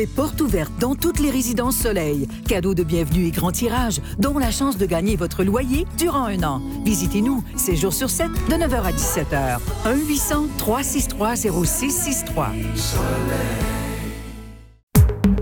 c'est porte ouverte dans toutes les résidences Soleil. Cadeau de bienvenue et grand tirage, dont la chance de gagner votre loyer durant un an. Visitez-nous, 7 jours sur 7, de 9h à 17h. 1-800-363-0663.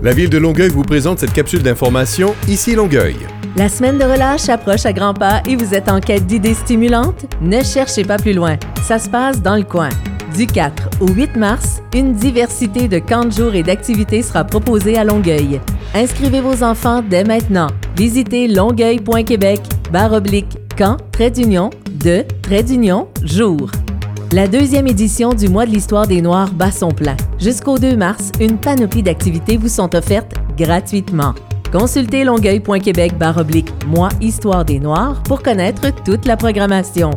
La ville de Longueuil vous présente cette capsule d'information Ici Longueuil. La semaine de relâche approche à grands pas et vous êtes en quête d'idées stimulantes? Ne cherchez pas plus loin. Ça se passe dans le coin. Du 4 au 8 mars, une diversité de camps de jour et d'activités sera proposée à Longueuil. Inscrivez vos enfants dès maintenant. Visitez longueuil.québec barre oblique camp trait d'union de trait d'union jour. La deuxième édition du mois de l'histoire des Noirs bat son plein. Jusqu'au 2 mars, une panoplie d'activités vous sont offertes gratuitement. Consultez longueuil.québec oblique Moi Histoire des Noirs pour connaître toute la programmation.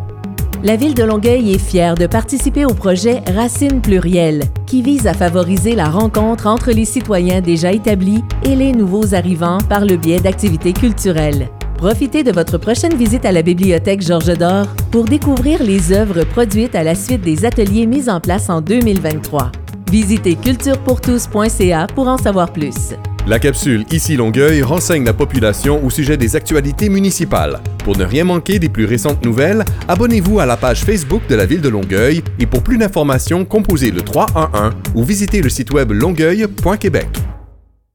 La ville de Longueuil est fière de participer au projet Racines plurielles, qui vise à favoriser la rencontre entre les citoyens déjà établis et les nouveaux arrivants par le biais d'activités culturelles. Profitez de votre prochaine visite à la bibliothèque Georges d'Or pour découvrir les œuvres produites à la suite des ateliers mis en place en 2023. Visitez culturepourtous.ca pour en savoir plus. La capsule Ici Longueuil renseigne la population au sujet des actualités municipales. Pour ne rien manquer des plus récentes nouvelles, abonnez-vous à la page Facebook de la ville de Longueuil et pour plus d'informations, composez le 311 ou visitez le site web longueuil.québec.